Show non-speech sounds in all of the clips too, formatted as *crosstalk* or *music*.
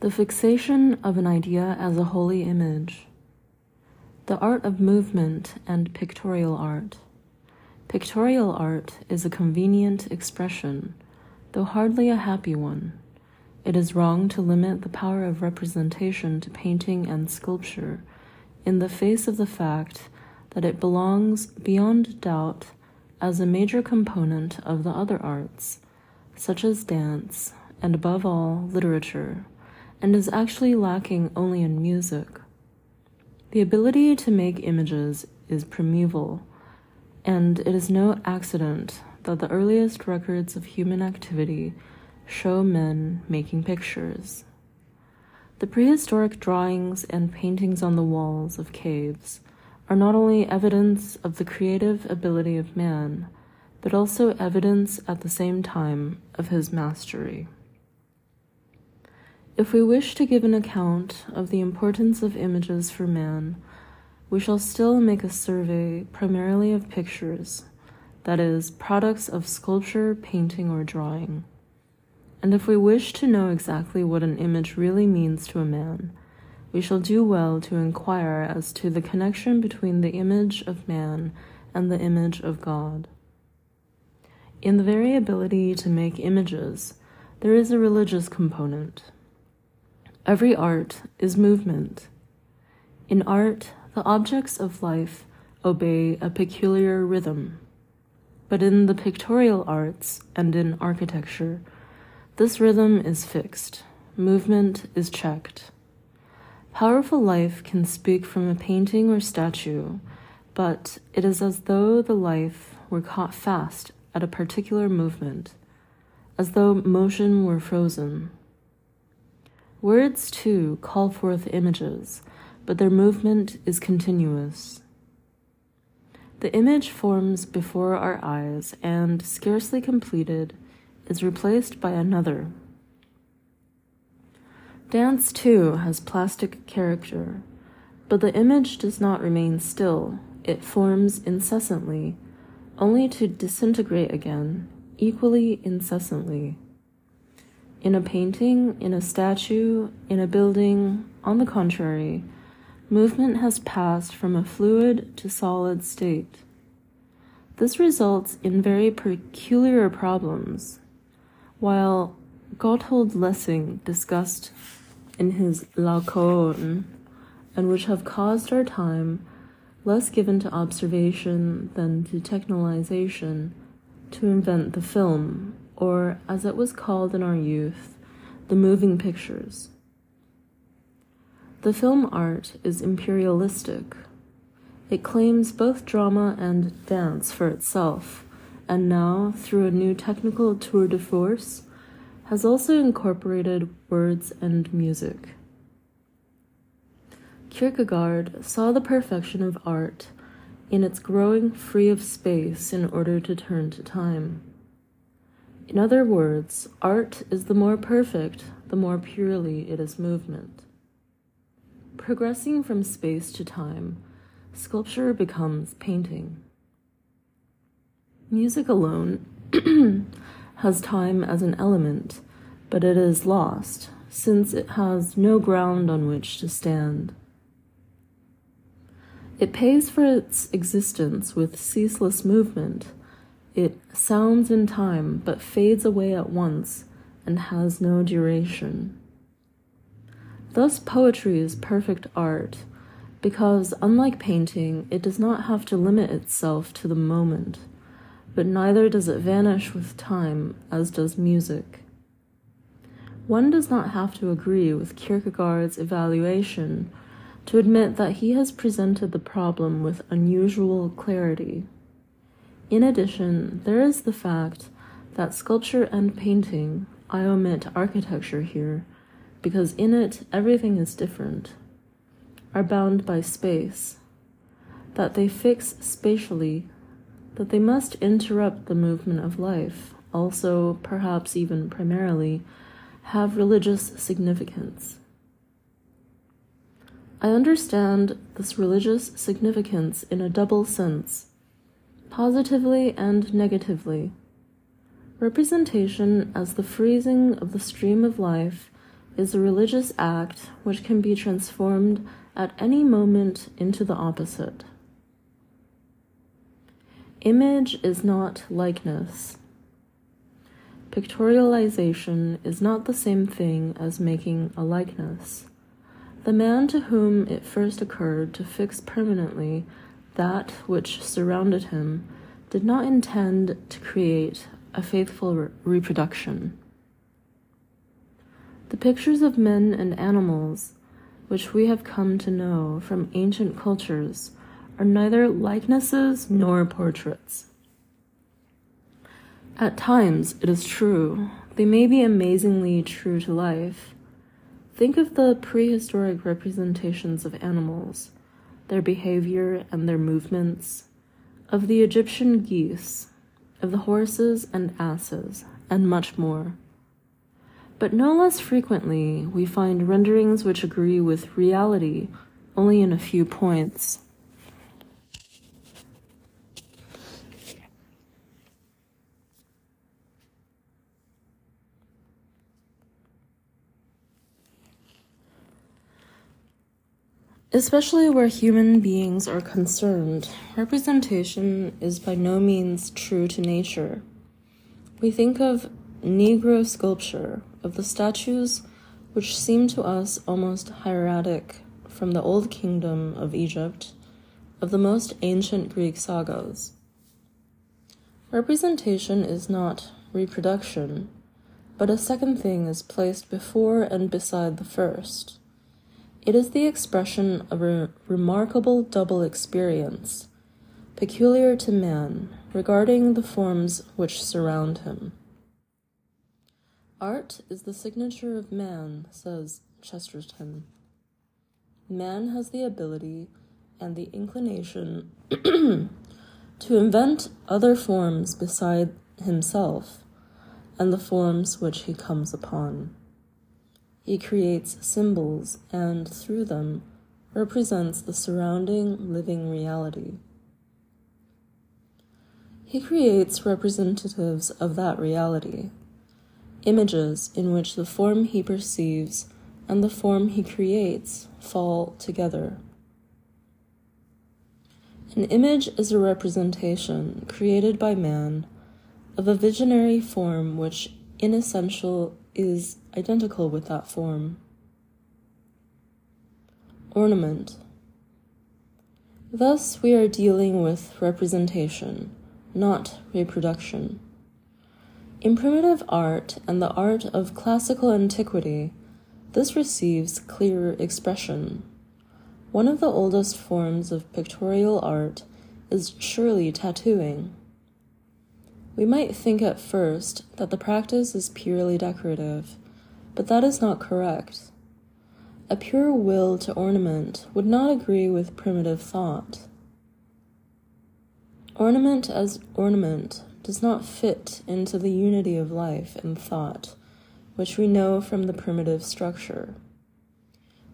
The fixation of an idea as a holy image. The art of movement and pictorial art. Pictorial art is a convenient expression, though hardly a happy one. It is wrong to limit the power of representation to painting and sculpture in the face of the fact that it belongs beyond doubt as a major component of the other arts, such as dance, and above all, literature and is actually lacking only in music. The ability to make images is primeval, and it is no accident that the earliest records of human activity show men making pictures. The prehistoric drawings and paintings on the walls of caves are not only evidence of the creative ability of man, but also evidence at the same time of his mastery. If we wish to give an account of the importance of images for man, we shall still make a survey primarily of pictures, that is, products of sculpture, painting, or drawing. And if we wish to know exactly what an image really means to a man, we shall do well to inquire as to the connection between the image of man and the image of God. In the very ability to make images, there is a religious component. Every art is movement. In art, the objects of life obey a peculiar rhythm. But in the pictorial arts and in architecture, this rhythm is fixed, movement is checked. Powerful life can speak from a painting or statue, but it is as though the life were caught fast at a particular movement, as though motion were frozen. Words, too, call forth images, but their movement is continuous. The image forms before our eyes and, scarcely completed, is replaced by another. Dance, too, has plastic character, but the image does not remain still. It forms incessantly, only to disintegrate again, equally incessantly in a painting, in a statue, in a building, on the contrary, movement has passed from a fluid to solid state. This results in very peculiar problems. While Gotthold Lessing discussed in his Laocoon, and which have caused our time, less given to observation than to technicalization, to invent the film or as it was called in our youth, the moving pictures. The film art is imperialistic. It claims both drama and dance for itself, and now, through a new technical tour de force, has also incorporated words and music. Kierkegaard saw the perfection of art in its growing free of space in order to turn to time. In other words, art is the more perfect, the more purely it is movement. Progressing from space to time, sculpture becomes painting. Music alone *clears throat* has time as an element, but it is lost since it has no ground on which to stand. It pays for its existence with ceaseless movement it sounds in time but fades away at once and has no duration. Thus, poetry is perfect art because, unlike painting, it does not have to limit itself to the moment, but neither does it vanish with time as does music. One does not have to agree with Kierkegaard's evaluation to admit that he has presented the problem with unusual clarity. In addition, there is the fact that sculpture and painting, I omit architecture here, because in it everything is different, are bound by space, that they fix spatially, that they must interrupt the movement of life, also, perhaps even primarily, have religious significance. I understand this religious significance in a double sense positively and negatively. Representation as the freezing of the stream of life is a religious act which can be transformed at any moment into the opposite. Image is not likeness. Pictorialization is not the same thing as making a likeness. The man to whom it first occurred to fix permanently that which surrounded him did not intend to create a faithful re- reproduction. The pictures of men and animals, which we have come to know from ancient cultures, are neither likenesses nor portraits. At times, it is true, they may be amazingly true to life. Think of the prehistoric representations of animals, their behavior and their movements, of the Egyptian geese, of the horses and asses, and much more. But no less frequently, we find renderings which agree with reality only in a few points. Especially where human beings are concerned, representation is by no means true to nature. We think of Negro sculpture, of the statues which seem to us almost hieratic from the Old Kingdom of Egypt, of the most ancient Greek sagas. Representation is not reproduction, but a second thing is placed before and beside the first. It is the expression of a remarkable double experience, peculiar to man, regarding the forms which surround him. Art is the signature of man, says Chesterton. Man has the ability and the inclination *clears throat* to invent other forms beside himself and the forms which he comes upon. He creates symbols and, through them, represents the surrounding living reality. He creates representatives of that reality, images in which the form he perceives and the form he creates fall together. An image is a representation created by man of a visionary form which, in essential, is identical with that form. Ornament. Thus, we are dealing with representation, not reproduction. In primitive art and the art of classical antiquity, this receives clear expression. One of the oldest forms of pictorial art is surely tattooing. We might think at first that the practice is purely decorative, but that is not correct. A pure will to ornament would not agree with primitive thought. Ornament as ornament does not fit into the unity of life and thought, which we know from the primitive structure.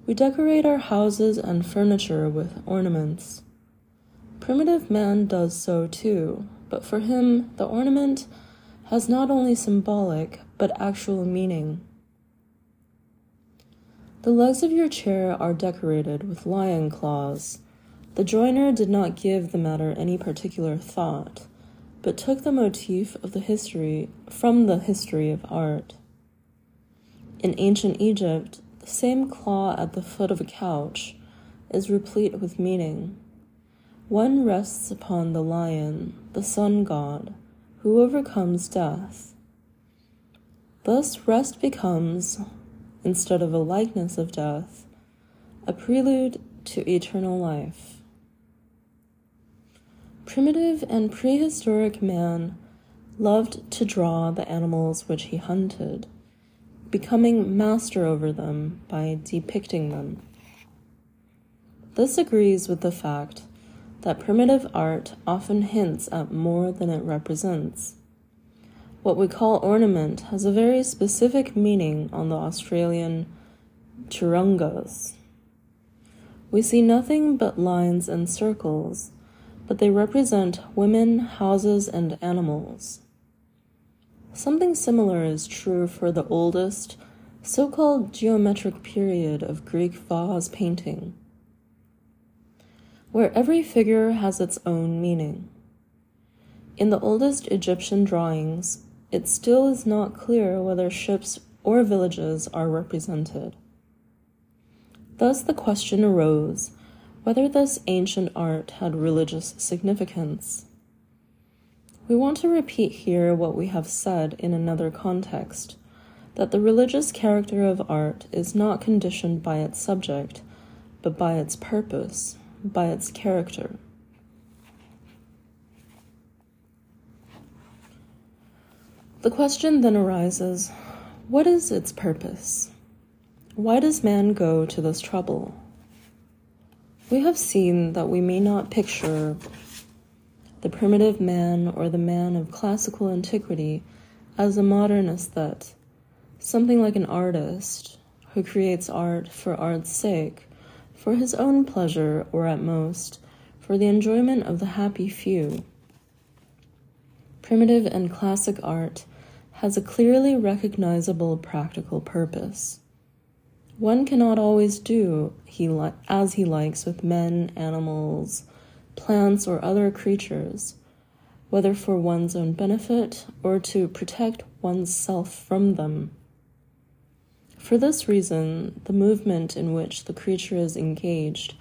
We decorate our houses and furniture with ornaments. Primitive man does so too, but for him, the ornament has not only symbolic but actual meaning. The legs of your chair are decorated with lion claws. The joiner did not give the matter any particular thought, but took the motif of the history from the history of art. In ancient Egypt, the same claw at the foot of a couch is replete with meaning. One rests upon the lion, the sun god, who overcomes death. Thus, rest becomes instead of a likeness of death, a prelude to eternal life. Primitive and prehistoric man loved to draw the animals which he hunted, becoming master over them by depicting them. This agrees with the fact that primitive art often hints at more than it represents. What we call ornament has a very specific meaning on the Australian churingas. We see nothing but lines and circles, but they represent women, houses, and animals. Something similar is true for the oldest so called geometric period of Greek vase painting, where every figure has its own meaning. In the oldest Egyptian drawings, it still is not clear whether ships or villages are represented. Thus the question arose whether this ancient art had religious significance. We want to repeat here what we have said in another context that the religious character of art is not conditioned by its subject, but by its purpose, by its character. The question then arises what is its purpose? Why does man go to this trouble? We have seen that we may not picture the primitive man or the man of classical antiquity as a modern aesthete something like an artist who creates art for art's sake, for his own pleasure, or at most, for the enjoyment of the happy few. Primitive and classic art has a clearly recognizable practical purpose. One cannot always do he li- as he likes with men, animals, plants, or other creatures, whether for one's own benefit or to protect oneself from them. For this reason, the movement in which the creature is engaged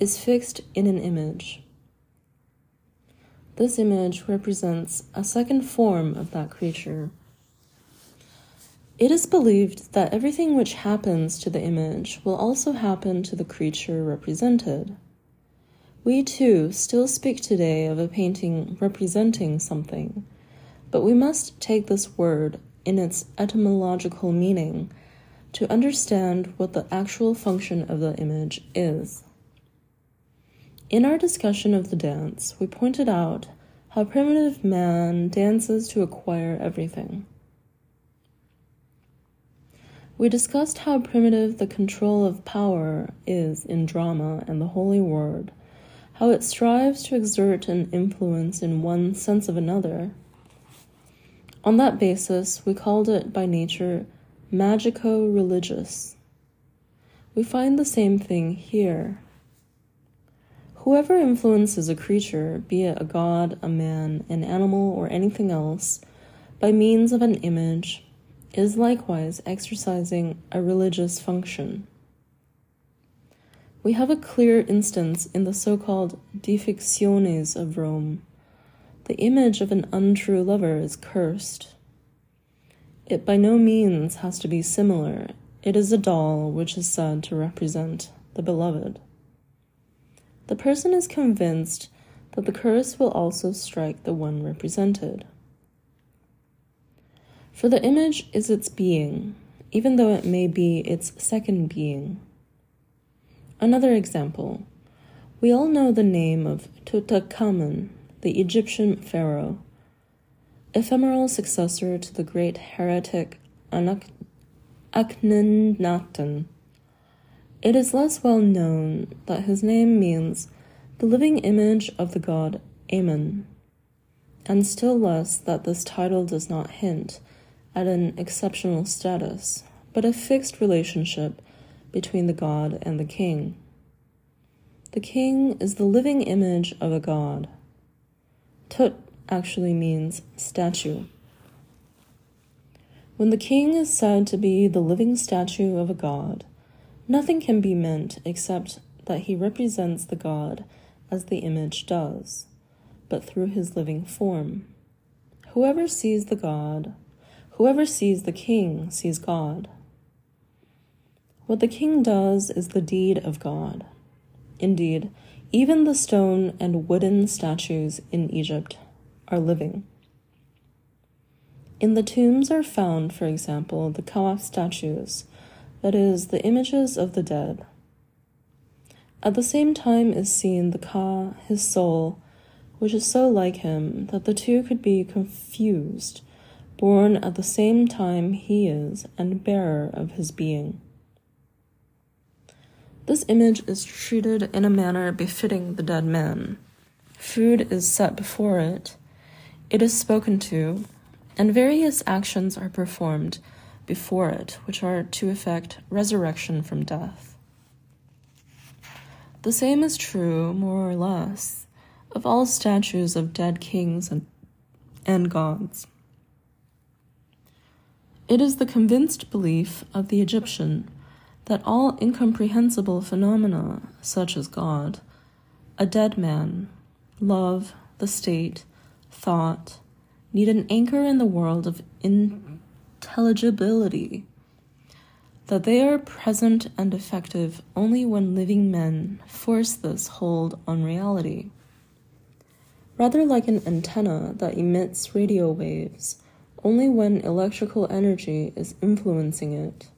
is fixed in an image. This image represents a second form of that creature. It is believed that everything which happens to the image will also happen to the creature represented. We too still speak today of a painting representing something, but we must take this word in its etymological meaning to understand what the actual function of the image is. In our discussion of the dance, we pointed out how primitive man dances to acquire everything. We discussed how primitive the control of power is in drama and the Holy Word, how it strives to exert an influence in one sense of another. On that basis, we called it by nature magico religious. We find the same thing here. Whoever influences a creature, be it a god, a man, an animal, or anything else, by means of an image, is likewise exercising a religious function. We have a clear instance in the so called defixiones of Rome. The image of an untrue lover is cursed. It by no means has to be similar. It is a doll which is said to represent the beloved. The person is convinced that the curse will also strike the one represented. For the image is its being, even though it may be its second being. Another example we all know the name of Tutankhamun, the Egyptian pharaoh ephemeral successor to the great heretic Akhenaten. It is less well known that his name means the living image of the god Amen, and still less that this title does not hint at an exceptional status, but a fixed relationship between the god and the king. The king is the living image of a god. Tut actually means statue. When the king is said to be the living statue of a god, nothing can be meant except that he represents the god as the image does, but through his living form. Whoever sees the god, whoever sees the king, sees God. What the king does is the deed of God. Indeed, even the stone and wooden statues in Egypt are living. In the tombs are found, for example, the Ka statues, that is, the images of the dead. At the same time is seen the Ka, his soul, which is so like him that the two could be confused, born at the same time he is and bearer of his being. This image is treated in a manner befitting the dead man. Food is set before it, it is spoken to, and various actions are performed before it, which are to effect resurrection from death. The same is true, more or less, of all statues of dead kings and, and gods. It is the convinced belief of the Egyptian that all incomprehensible phenomena, such as God, a dead man, love, the state, thought, need an anchor in the world of intelligibility, that they are present and effective only when living men force this hold on reality. Rather like an antenna that emits radio waves only when electrical energy is influencing it.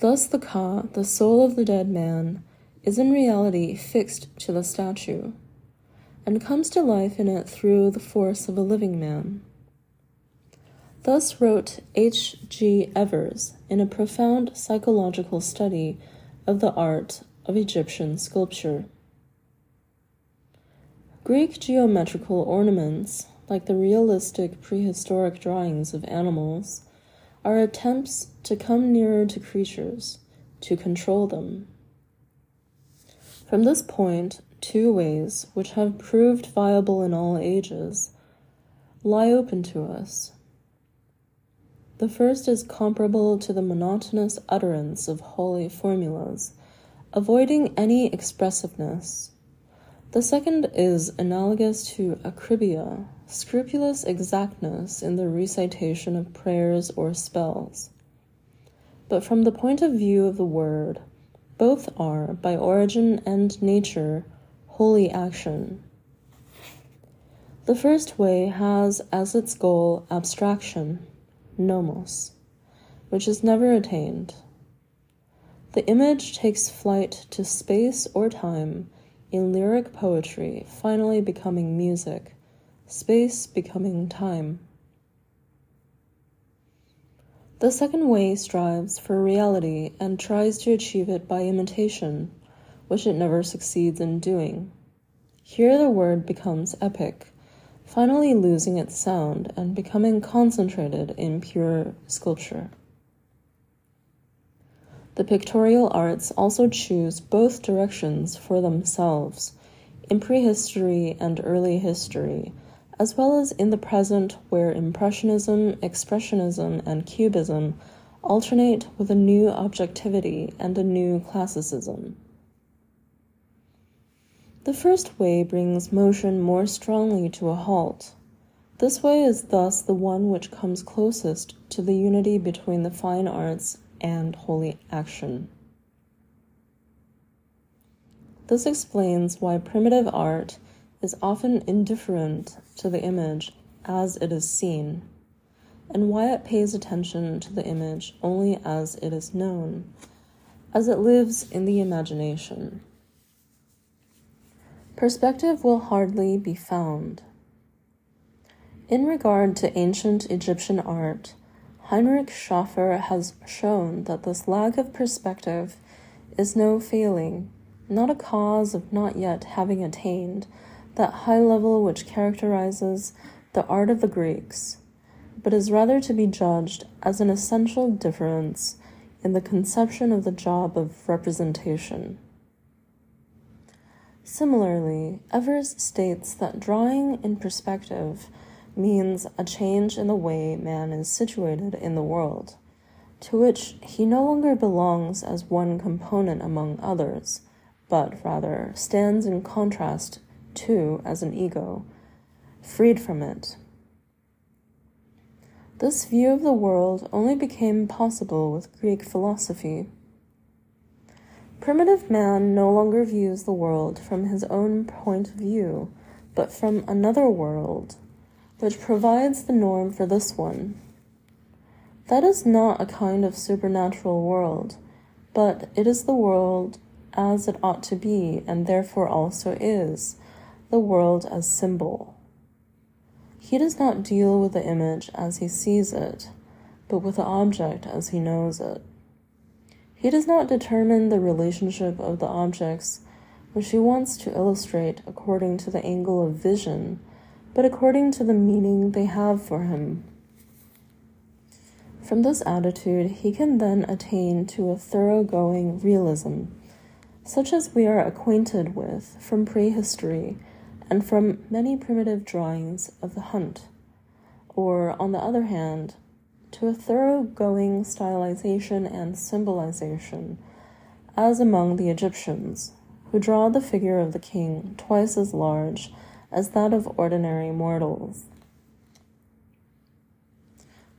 Thus, the Ka, the soul of the dead man, is in reality fixed to the statue, and comes to life in it through the force of a living man. Thus wrote H. G. Evers in a profound psychological study of the art of Egyptian sculpture. Greek geometrical ornaments, like the realistic prehistoric drawings of animals, are attempts to come nearer to creatures, to control them. From this point, two ways, which have proved viable in all ages, lie open to us. The first is comparable to the monotonous utterance of holy formulas, avoiding any expressiveness. The second is analogous to acribia, scrupulous exactness in the recitation of prayers or spells. But from the point of view of the word, both are, by origin and nature, holy action. The first way has as its goal abstraction, nomos, which is never attained. The image takes flight to space or time in lyric poetry, finally becoming music space becoming time. The second way strives for reality and tries to achieve it by imitation, which it never succeeds in doing. Here the word becomes epic, finally losing its sound and becoming concentrated in pure sculpture. The pictorial arts also choose both directions for themselves in prehistory and early history as well as in the present where Impressionism, Expressionism, and Cubism alternate with a new objectivity and a new classicism. The first way brings motion more strongly to a halt. This way is thus the one which comes closest to the unity between the fine arts and holy action. This explains why primitive art is often indifferent to the image as it is seen, and why it pays attention to the image only as it is known, as it lives in the imagination. Perspective will hardly be found. In regard to ancient Egyptian art, Heinrich Schäfer has shown that this lack of perspective is no failing, not a cause of not yet having attained that high level which characterizes the art of the Greeks, but is rather to be judged as an essential difference in the conception of the job of representation. Similarly, Evers states that drawing in perspective means a change in the way man is situated in the world, to which he no longer belongs as one component among others, but rather stands in contrast to as an ego, freed from it. This view of the world only became possible with Greek philosophy. Primitive man no longer views the world from his own point of view, but from another world, which provides the norm for this one. That is not a kind of supernatural world, but it is the world as it ought to be, and therefore also is, the world as symbol. He does not deal with the image as he sees it, but with the object as he knows it. He does not determine the relationship of the objects which he wants to illustrate according to the angle of vision, but according to the meaning they have for him. From this attitude, he can then attain to a thoroughgoing realism, such as we are acquainted with from prehistory and from many primitive drawings of the hunt, or, on the other hand, to a thoroughgoing stylization and symbolization, as among the Egyptians, who draw the figure of the king twice as large as that of ordinary mortals.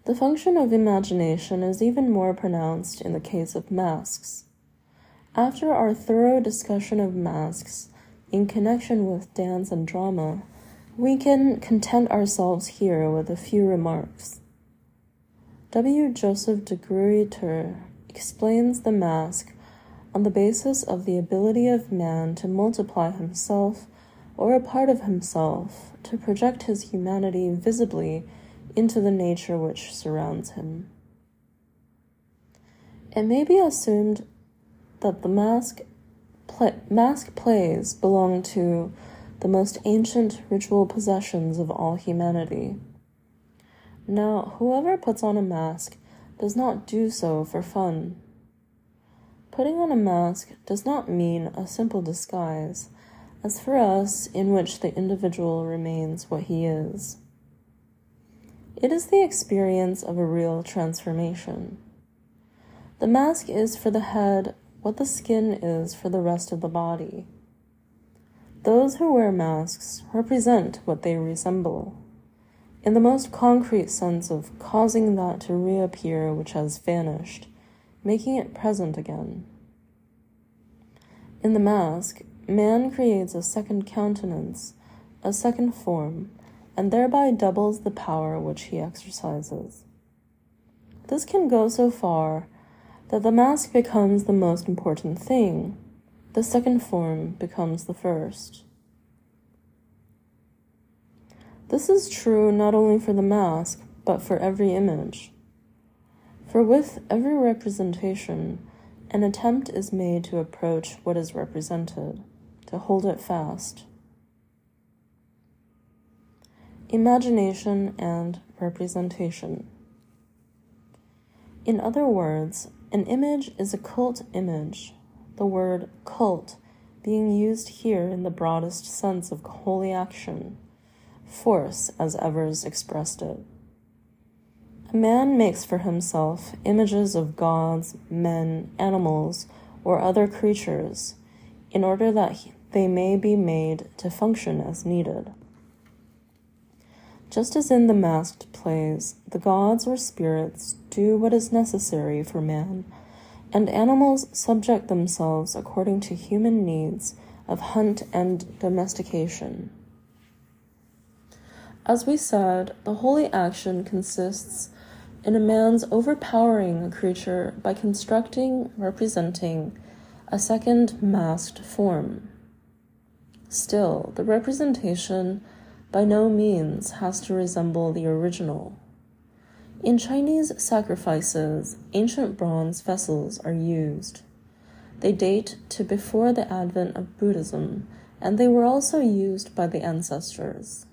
The function of imagination is even more pronounced in the case of masks. After our thorough discussion of masks in connection with dance and drama, we can content ourselves here with a few remarks. W. Joseph de Gruyter explains the mask on the basis of the ability of man to multiply himself or a part of himself to project his humanity visibly into the nature which surrounds him. It may be assumed that the mask, mask plays belong to the most ancient ritual possessions of all humanity. Now, whoever puts on a mask does not do so for fun. Putting on a mask does not mean a simple disguise, as for us, in which the individual remains what he is. It is the experience of a real transformation. The mask is for the head what the skin is for the rest of the body. Those who wear masks represent what they resemble, in the most concrete sense of causing that to reappear which has vanished, making it present again. In the mask, man creates a second countenance, a second form, and thereby doubles the power which he exercises. This can go so far that the mask becomes the most important thing, the second form becomes the first. This is true not only for the mask, but for every image. For with every representation, an attempt is made to approach what is represented, to hold it fast. Imagination and representation. In other words, an image is a cult image, the word cult being used here in the broadest sense of holy action, force as Evers expressed it. A man makes for himself images of gods, men, animals, or other creatures in order that they may be made to function as needed. Just as in the masked plays, the gods or spirits do what is necessary for man, and animals subject themselves according to human needs of hunt and domestication. As we said, the holy action consists in a man's overpowering a creature by constructing, representing, a second masked form. Still, the representation by no means has to resemble the original. In Chinese sacrifices, ancient bronze vessels are used. They date to before the advent of Buddhism, and they were also used by the ancestors.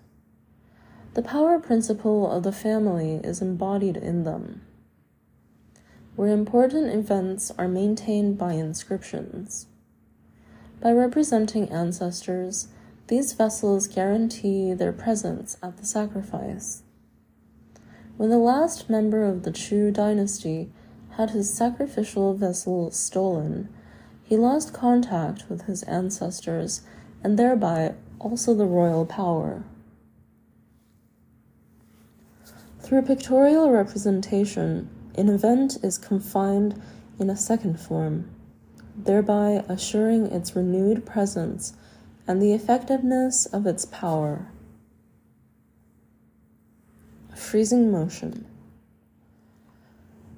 The power principle of the family is embodied in them. Where important events are maintained by inscriptions. By representing ancestors, these vessels guarantee their presence at the sacrifice. When the last member of the Chou dynasty had his sacrificial vessel stolen, he lost contact with his ancestors and thereby also the royal power. Through pictorial representation, an event is confined in a second form, thereby assuring its renewed presence and the effectiveness of its power. Freezing motion.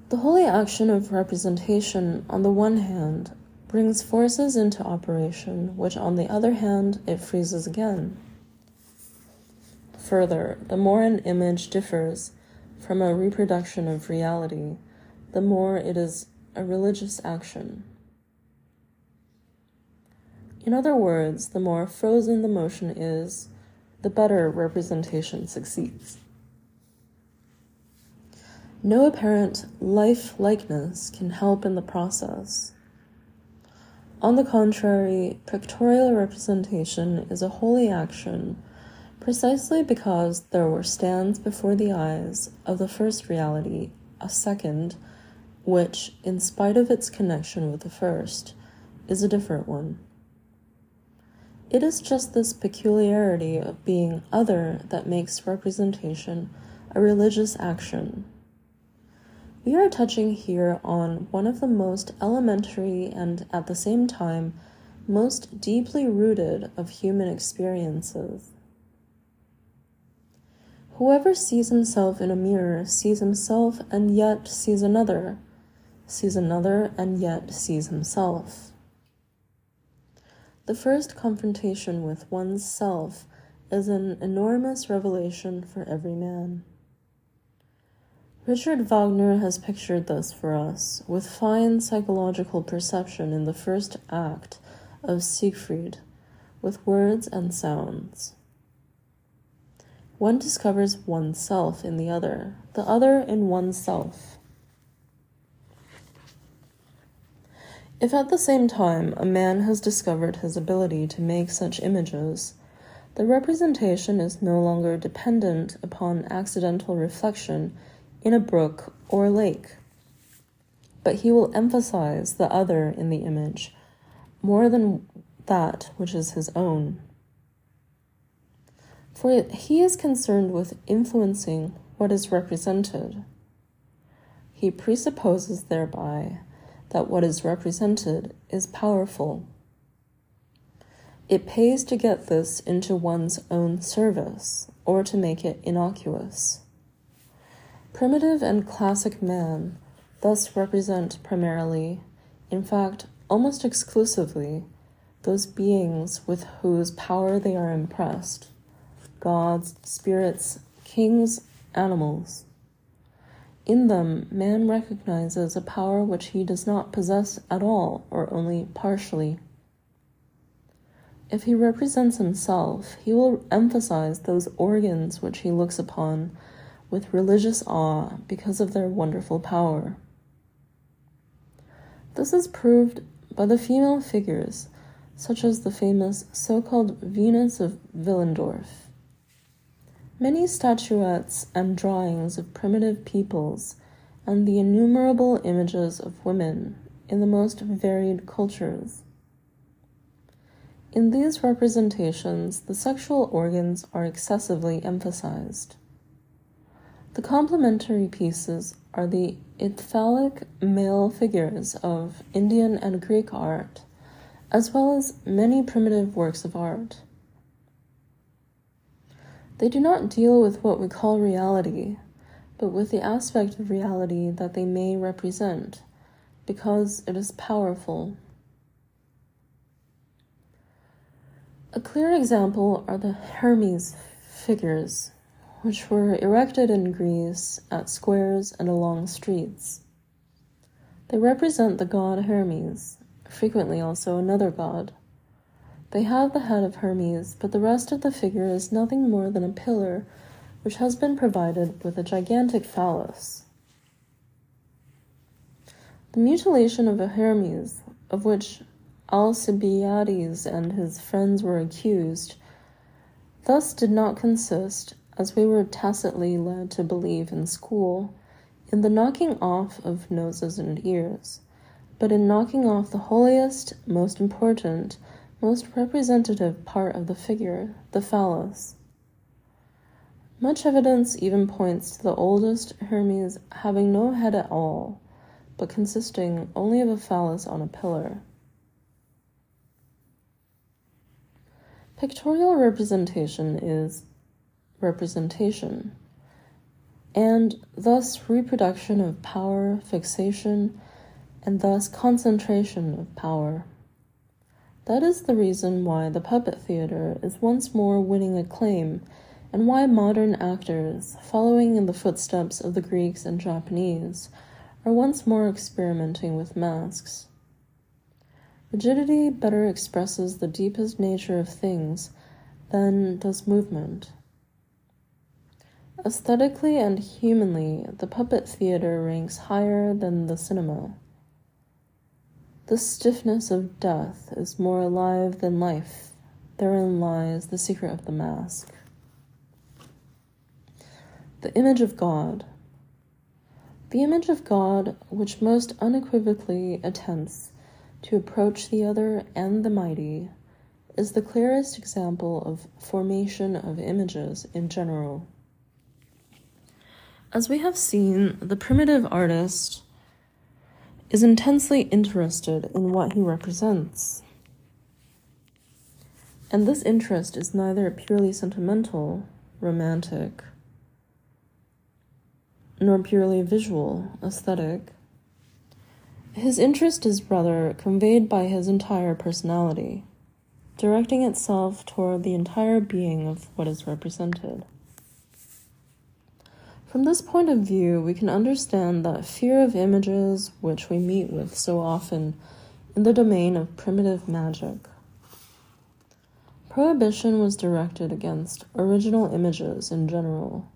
The holy action of representation, on the one hand, brings forces into operation, which, on the other hand, it freezes again. Further, the more an image differs from a reproduction of reality, the more it is a religious action. In other words, the more frozen the motion is, the better representation succeeds. No apparent life likeness can help in the process. On the contrary, pictorial representation is a holy action precisely because there stands before the eyes of the first reality a second, which, in spite of its connection with the first, is a different one. It is just this peculiarity of being other that makes representation a religious action. We are touching here on one of the most elementary and at the same time most deeply rooted of human experiences. Whoever sees himself in a mirror sees himself and yet sees another, sees another and yet sees himself. The first confrontation with one's self is an enormous revelation for every man. Richard Wagner has pictured this for us with fine psychological perception in the first act of Siegfried, with words and sounds. One discovers oneself in the other, the other in oneself. If at the same time a man has discovered his ability to make such images, the representation is no longer dependent upon accidental reflection in a brook or lake, but he will emphasize the other in the image more than that which is his own. For he is concerned with influencing what is represented. He presupposes thereby that what is represented is powerful. It pays to get this into one's own service or to make it innocuous. Primitive and classic man thus represent primarily, in fact, almost exclusively, those beings with whose power they are impressed gods, spirits, kings, animals. In them, man recognizes a power which he does not possess at all or only partially. If he represents himself, he will emphasize those organs which he looks upon with religious awe because of their wonderful power. This is proved by the female figures, such as the famous so called Venus of Willendorf. Many statuettes and drawings of primitive peoples, and the innumerable images of women in the most varied cultures. In these representations, the sexual organs are excessively emphasized. The complementary pieces are the ithyphallic male figures of Indian and Greek art, as well as many primitive works of art. They do not deal with what we call reality, but with the aspect of reality that they may represent, because it is powerful. A clear example are the Hermes figures, which were erected in Greece at squares and along streets. They represent the god Hermes, frequently also another god. They have the head of Hermes, but the rest of the figure is nothing more than a pillar which has been provided with a gigantic phallus. The mutilation of a Hermes, of which Alcibiades and his friends were accused, thus did not consist, as we were tacitly led to believe in school, in the knocking off of noses and ears, but in knocking off the holiest, most important, most representative part of the figure, the phallus. Much evidence even points to the oldest Hermes having no head at all, but consisting only of a phallus on a pillar. Pictorial representation is representation, and thus reproduction of power, fixation, and thus concentration of power. That is the reason why the puppet theater is once more winning acclaim, and why modern actors, following in the footsteps of the Greeks and Japanese, are once more experimenting with masks. Rigidity better expresses the deepest nature of things than does movement. Aesthetically and humanly, the puppet theater ranks higher than the cinema. The stiffness of death is more alive than life. Therein lies the secret of the mask. The image of God. The image of God, which most unequivocally attempts to approach the other and the mighty, is the clearest example of formation of images in general. As we have seen, the primitive artist is intensely interested in what he represents. And this interest is neither purely sentimental, romantic, nor purely visual, aesthetic. His interest is rather conveyed by his entire personality, directing itself toward the entire being of what is represented. From this point of view, we can understand that fear of images, which we meet with so often in the domain of primitive magic. Prohibition was directed against original images in general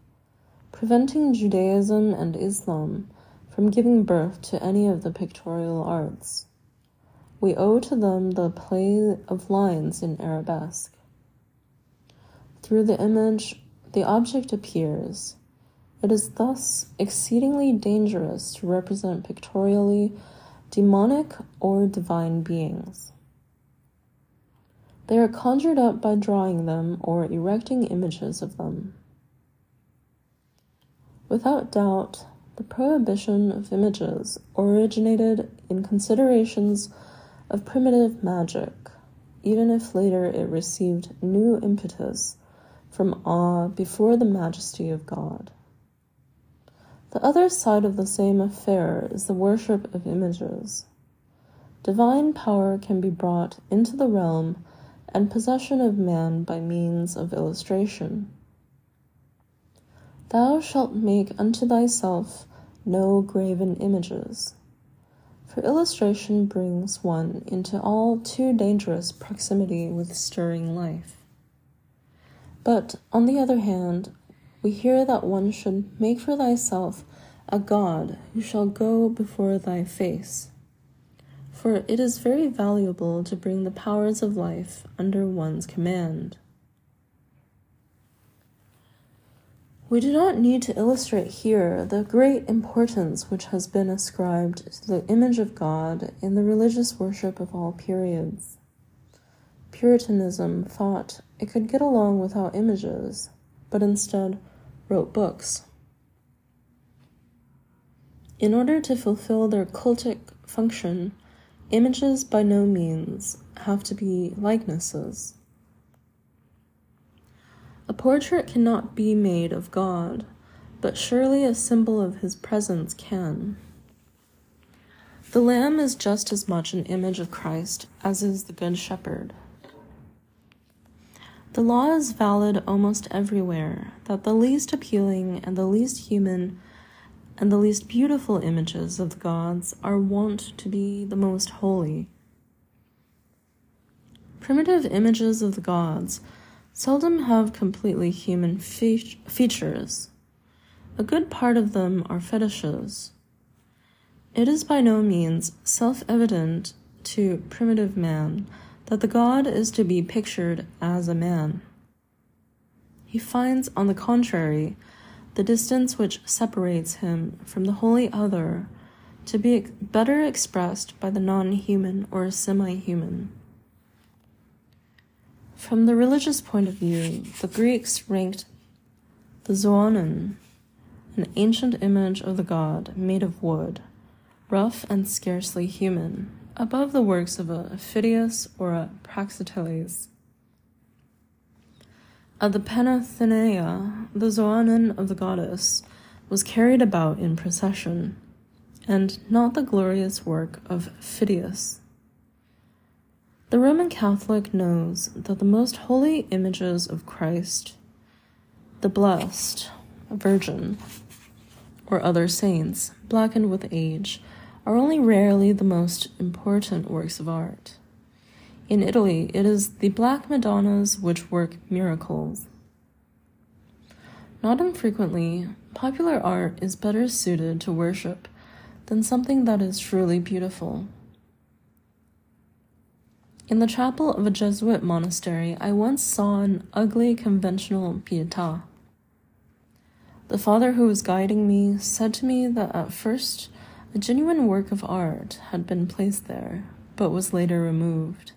preventing Judaism and Islam from giving birth to any of the pictorial arts. We owe to them the play of lines in arabesque. Through the image, the object appears. It is thus exceedingly dangerous to represent pictorially demonic or divine beings. They are conjured up by drawing them or erecting images of them. Without doubt, the prohibition of images originated in considerations of primitive magic, even if later it received new impetus from awe before the majesty of God. The other side of the same affair is the worship of images. Divine power can be brought into the realm and possession of man by means of illustration. Thou shalt make unto thyself no graven images. For illustration brings one into all too dangerous proximity with stirring life. But, on the other hand, we hear that one should make for thyself a God who shall go before thy face. For it is very valuable to bring the powers of life under one's command. We do not need to illustrate here the great importance which has been ascribed to the image of God in the religious worship of all periods. Puritanism thought it could get along without images, but instead wrote books. In order to fulfill their cultic function, images by no means have to be likenesses. A portrait cannot be made of God, but surely a symbol of his presence can. The Lamb is just as much an image of Christ as is the Good Shepherd. The law is valid almost everywhere that the least appealing and the least human and the least beautiful images of the gods are wont to be the most holy. Primitive images of the gods seldom have completely human fe- features. A good part of them are fetishes. It is by no means self evident to primitive man that the god is to be pictured as a man. He finds, on the contrary, the distance which separates him from the holy other to be better expressed by the non human or semi human. From the religious point of view, the Greeks ranked the Xoanon, an ancient image of the god made of wood, rough and scarcely human, above the works of a Phidias or a Praxiteles. At the Panathenaea, the Xoanon of the goddess was carried about in procession, and not the glorious work of Phidias. The Roman Catholic knows that the most holy images of Christ, the Blessed, Virgin, or other saints, blackened with age, are only rarely the most important works of art. In Italy, it is the Black Madonnas which work miracles. Not infrequently, popular art is better suited to worship than something that is truly beautiful. In the chapel of a Jesuit monastery, I once saw an ugly conventional pietà. The father who was guiding me said to me that at first a genuine work of art had been placed there, but was later removed.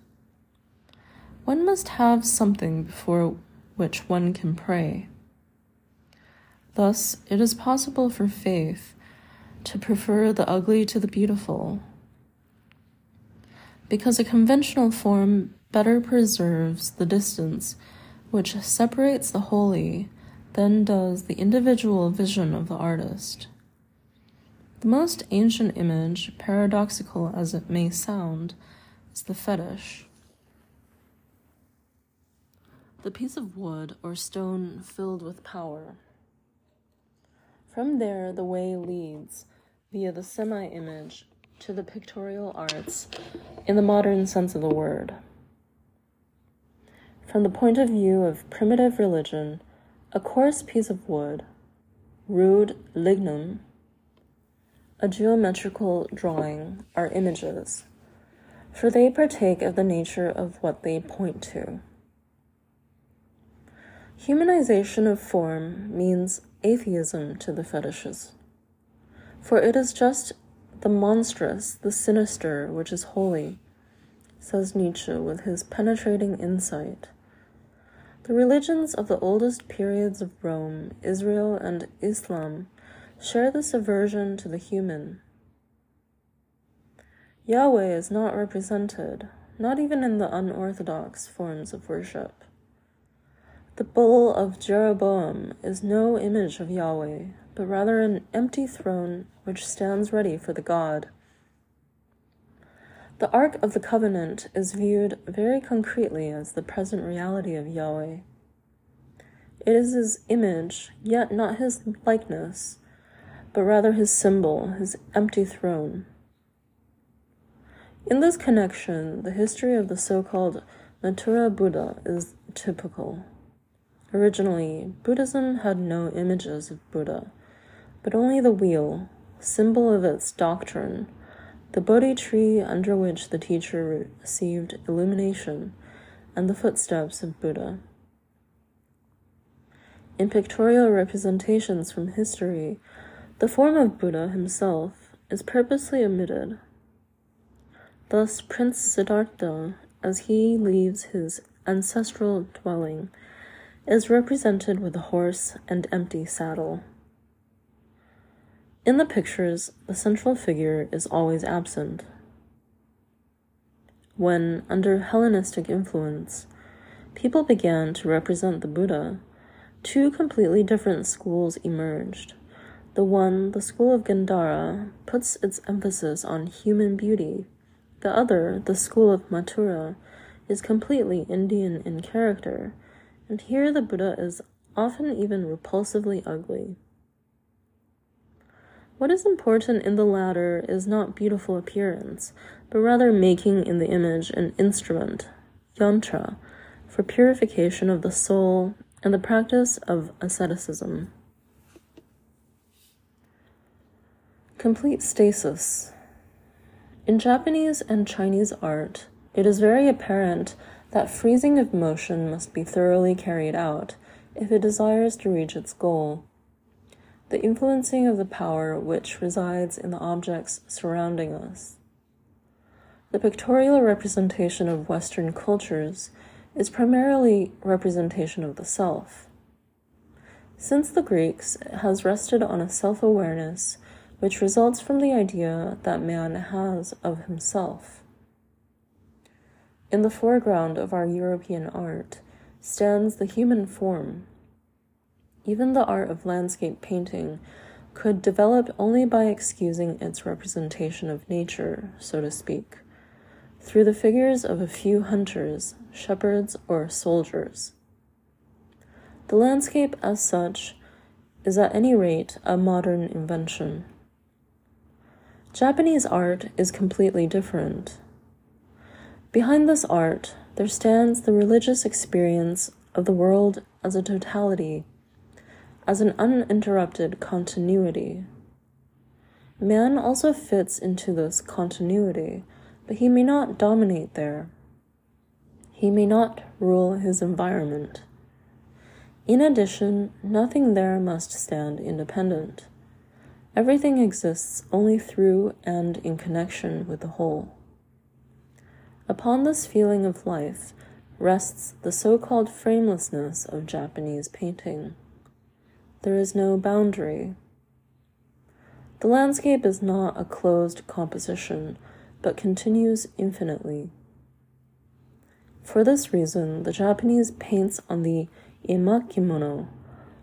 One must have something before which one can pray. Thus, it is possible for faith to prefer the ugly to the beautiful, because a conventional form better preserves the distance which separates the holy than does the individual vision of the artist. The most ancient image, paradoxical as it may sound, is the fetish. The piece of wood or stone filled with power. From there, the way leads, via the semi image, to the pictorial arts in the modern sense of the word. From the point of view of primitive religion, a coarse piece of wood, rude lignum, a geometrical drawing are images, for they partake of the nature of what they point to. Humanization of form means atheism to the fetishes, for it is just the monstrous, the sinister, which is holy, says Nietzsche with his penetrating insight. The religions of the oldest periods of Rome, Israel, and Islam share this aversion to the human. Yahweh is not represented, not even in the unorthodox forms of worship. The bull of Jeroboam is no image of Yahweh, but rather an empty throne which stands ready for the God. The Ark of the Covenant is viewed very concretely as the present reality of Yahweh. It is his image, yet not his likeness, but rather his symbol, his empty throne. In this connection, the history of the so called Mathura Buddha is typical. Originally, Buddhism had no images of Buddha, but only the wheel, symbol of its doctrine the Bodhi tree under which the teacher received illumination, and the footsteps of Buddha. In pictorial representations from history, the form of Buddha himself is purposely omitted. Thus, Prince Siddhartha, as he leaves his ancestral dwelling, is represented with a horse and empty saddle. In the pictures, the central figure is always absent. When, under Hellenistic influence, people began to represent the Buddha, two completely different schools emerged. The one, the school of Gandhara, puts its emphasis on human beauty. The other, the school of Mathura, is completely Indian in character, and here the Buddha is often even repulsively ugly. What is important in the latter is not beautiful appearance, but rather making in the image an instrument, yantra, for purification of the soul and the practice of asceticism. Complete stasis. In Japanese and Chinese art, it is very apparent that freezing of motion must be thoroughly carried out if it desires to reach its goal the influencing of the power which resides in the objects surrounding us. The pictorial representation of Western cultures is primarily representation of the self. Since the Greeks, it has rested on a self awareness which results from the idea that man has of himself. In the foreground of our European art stands the human form even the art of landscape painting could develop only by excusing its representation of nature, so to speak, through the figures of a few hunters, shepherds, or soldiers. The landscape, as such, is at any rate a modern invention. Japanese art is completely different. Behind this art, there stands the religious experience of the world as a totality as an uninterrupted continuity. Man also fits into this continuity, but he may not dominate there. He may not rule his environment. In addition, nothing there must stand independent. Everything exists only through and in connection with the whole. Upon this feeling of life rests the so called framelessness of Japanese painting. There is no boundary. The landscape is not a closed composition, but continues infinitely. For this reason, the Japanese paints on the emakimono,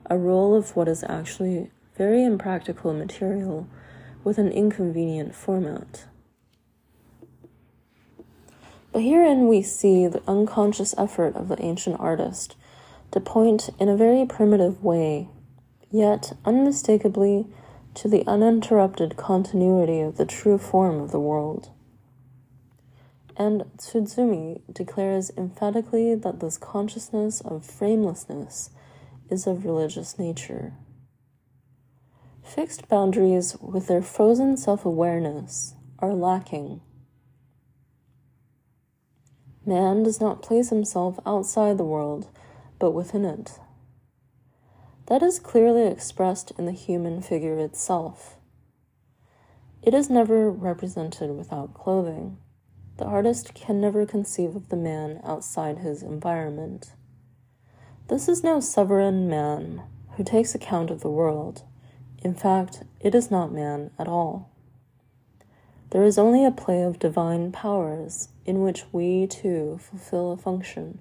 a roll of what is actually very impractical material with an inconvenient format. But herein we see the unconscious effort of the ancient artist to point in a very primitive way, yet unmistakably to the uninterrupted continuity of the true form of the world. And Tsutsumi declares emphatically that this consciousness of framelessness is of religious nature. Fixed boundaries with their frozen self awareness are lacking. Man does not place himself outside the world, but within it. That is clearly expressed in the human figure itself. It is never represented without clothing the artist can never conceive of the man outside his environment. This is no sovereign man who takes account of the world. In fact, it is not man at all. There is only a play of divine powers in which we too fulfill a function,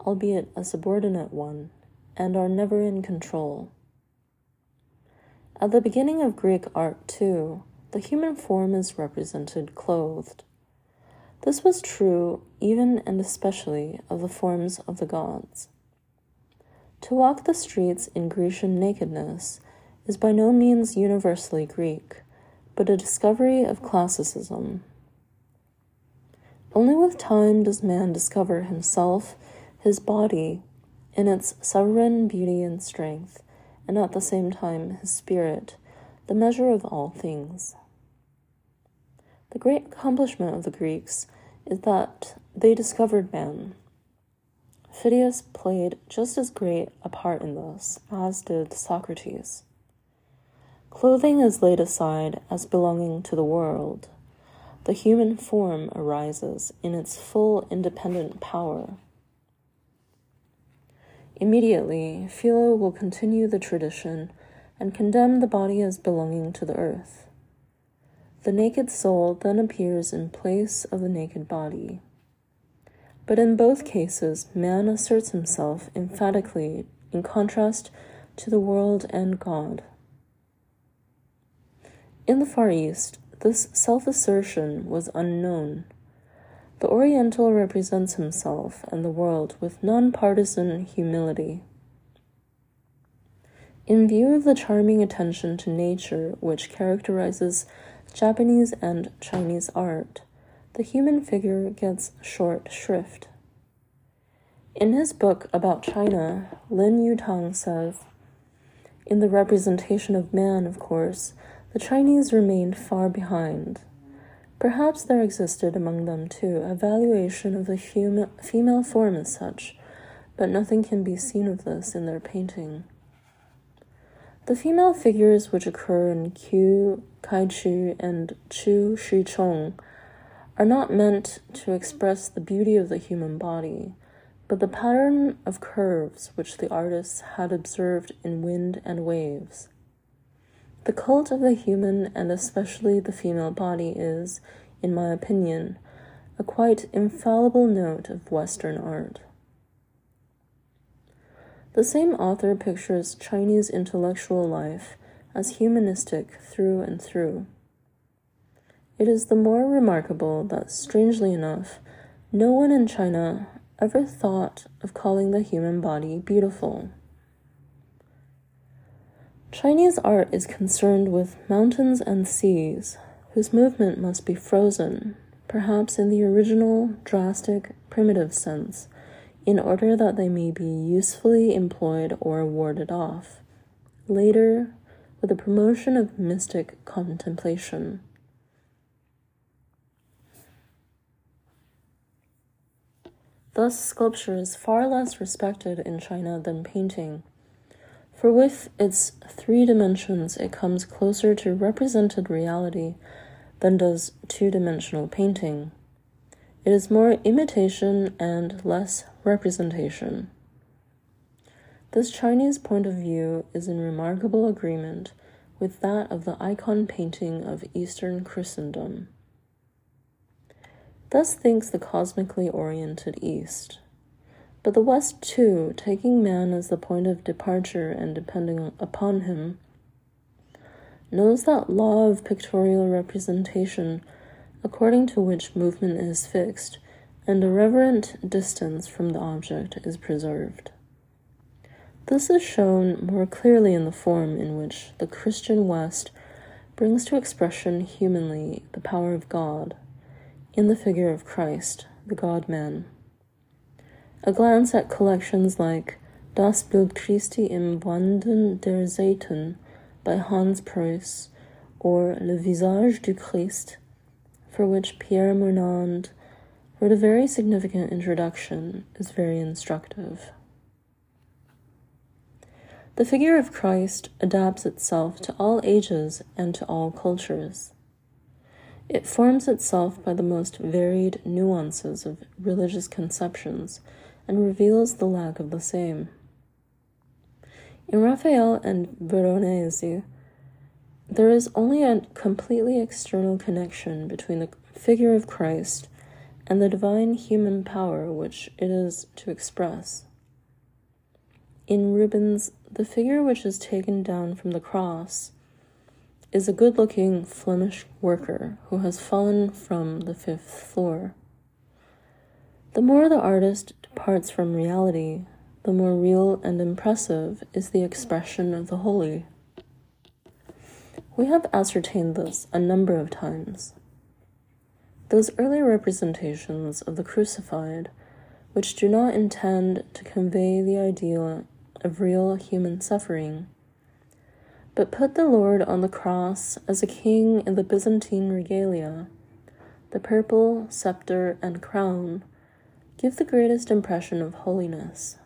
albeit a subordinate one, and are never in control. At the beginning of Greek art, too, the human form is represented clothed. This was true even and especially of the forms of the gods. To walk the streets in Grecian nakedness is by no means universally Greek, but a discovery of classicism. Only with time does man discover himself, his body, in its sovereign beauty and strength, and at the same time his spirit, the measure of all things. The great accomplishment of the Greeks is that they discovered man. Phidias played just as great a part in this as did Socrates. Clothing is laid aside as belonging to the world. The human form arises in its full independent power. Immediately, Philo will continue the tradition and condemn the body as belonging to the earth. The naked soul then appears in place of the naked body. But in both cases, man asserts himself emphatically in contrast to the world and God. In the Far East, this self assertion was unknown. The Oriental represents himself and the world with non-partisan humility. In view of the charming attention to nature which characterizes Japanese and Chinese art, the human figure gets short shrift. In his book about China, Lin Yutang says, In the representation of man, of course, the Chinese remained far behind. Perhaps there existed among them, too, a valuation of the fem- female form as such, but nothing can be seen of this in their painting. The female figures which occur in Qiu Kaichu and Chu Shichong are not meant to express the beauty of the human body, but the pattern of curves which the artists had observed in wind and waves. The cult of the human and especially the female body is, in my opinion, a quite infallible note of Western art. The same author pictures Chinese intellectual life as humanistic through and through. It is the more remarkable that, strangely enough, no one in China ever thought of calling the human body beautiful. Chinese art is concerned with mountains and seas, whose movement must be frozen, perhaps in the original, drastic, primitive sense, in order that they may be usefully employed or warded off, later with the promotion of mystic contemplation. Thus, sculpture is far less respected in China than painting, for with its three dimensions, it comes closer to represented reality than does two dimensional painting. It is more imitation and less representation. This Chinese point of view is in remarkable agreement with that of the icon painting of Eastern Christendom. Thus thinks the cosmically oriented East. But the West, too, taking man as the point of departure and depending upon him, knows that law of pictorial representation according to which movement is fixed and a reverent distance from the object is preserved. This is shown more clearly in the form in which the Christian West brings to expression humanly the power of God in the figure of Christ, the God man. A glance at collections like Das Bild Christi im Wandel der Zeiten by Hans Preuss or Le Visage du Christ, for which Pierre Murnand wrote a very significant introduction, is very instructive. The figure of Christ adapts itself to all ages and to all cultures. It forms itself by the most varied nuances of religious conceptions and reveals the lack of the same. In Raphael and Veronese, there is only a completely external connection between the figure of Christ and the divine human power which it is to express. In Rubens, the figure which is taken down from the cross is a good looking Flemish worker who has fallen from the fifth floor. The more the artist departs from reality, the more real and impressive is the expression of the holy. We have ascertained this a number of times. Those early representations of the crucified, which do not intend to convey the idea of real human suffering, but put the Lord on the cross as a king in the Byzantine regalia, the purple scepter and crown give the greatest impression of holiness.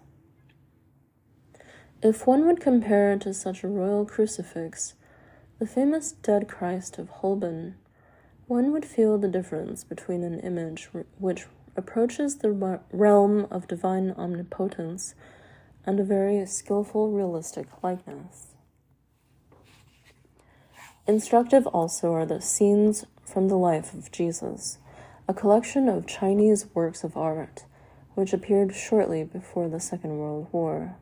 If one would compare it to such a royal crucifix the famous Dead Christ of Holbein, one would feel the difference between an image which approaches the realm of divine omnipotence and a very skillful realistic likeness. Instructive also are the Scenes from the Life of Jesus, a collection of Chinese works of art which appeared shortly before the Second World War.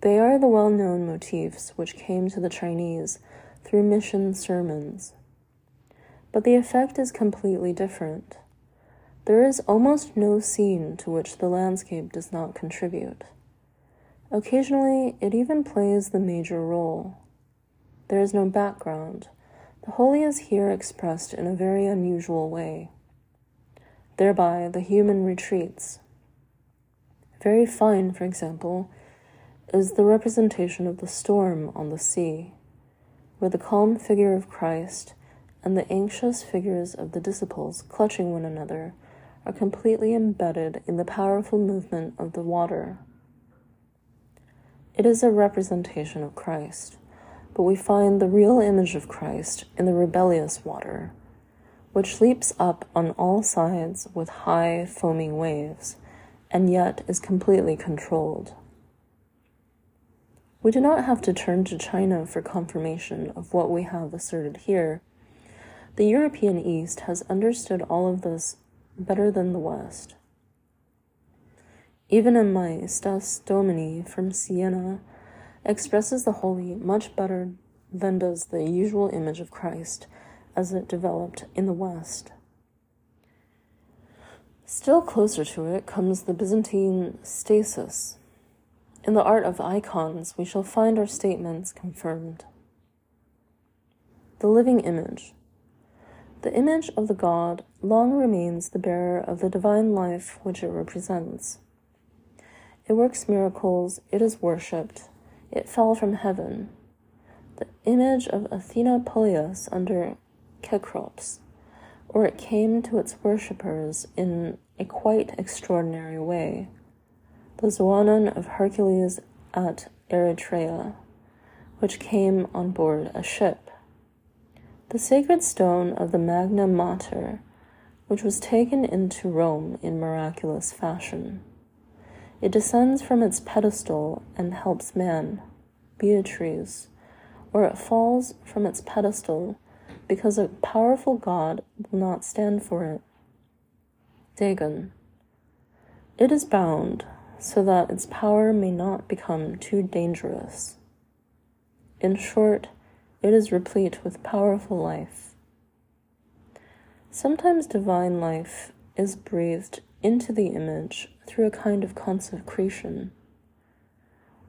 They are the well known motifs which came to the Chinese through mission sermons. But the effect is completely different. There is almost no scene to which the landscape does not contribute. Occasionally, it even plays the major role. There is no background. The holy is here expressed in a very unusual way. Thereby, the human retreats. Very fine, for example, is the representation of the storm on the sea, where the calm figure of Christ and the anxious figures of the disciples clutching one another are completely embedded in the powerful movement of the water. It is a representation of Christ but we find the real image of Christ in the rebellious water, which leaps up on all sides with high, foaming waves, and yet is completely controlled. We do not have to turn to China for confirmation of what we have asserted here. The European East has understood all of this better than the West. Even in Maiestas Domini from Siena, expresses the holy much better than does the usual image of Christ as it developed in the West. Still closer to it comes the Byzantine stasis. In the art of icons, we shall find our statements confirmed. The living image. The image of the God long remains the bearer of the divine life which it represents. It works miracles, it is worshipped, it fell from heaven. The image of Athena Polias under Cecrops, or it came to its worshippers in a quite extraordinary way. The Xoanon of Hercules at Erythrae, which came on board a ship. The sacred stone of the Magna Mater, which was taken into Rome in miraculous fashion. It descends from its pedestal and helps man, Beatrice, or it falls from its pedestal because a powerful God will not stand for it. Dagon. It is bound so that its power may not become too dangerous. In short, it is replete with powerful life. Sometimes divine life is breathed into the image through a kind of consecration.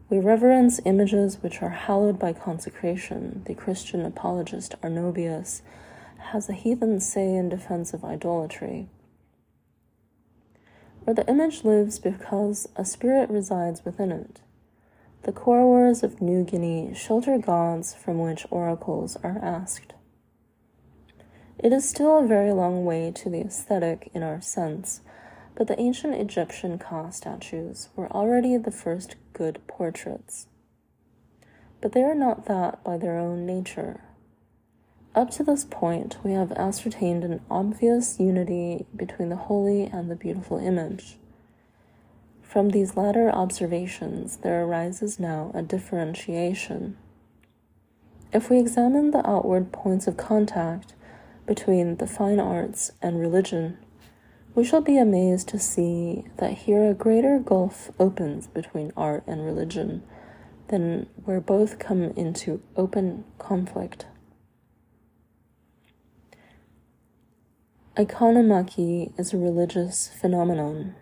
We reverence images which are hallowed by consecration. The Christian apologist Arnobius has a heathen say in defense of idolatry. Where the image lives because a spirit resides within it. The Korowars of New Guinea shelter gods from which oracles are asked. It is still a very long way to the aesthetic in our sense, but the ancient Egyptian Ka statues were already the first good portraits. But they are not that by their own nature. Up to this point, we have ascertained an obvious unity between the holy and the beautiful image. From these latter observations, there arises now a differentiation. If we examine the outward points of contact between the fine arts and religion, we shall be amazed to see that here a greater gulf opens between art and religion than where both come into open conflict. Iconomachy is a religious phenomenon.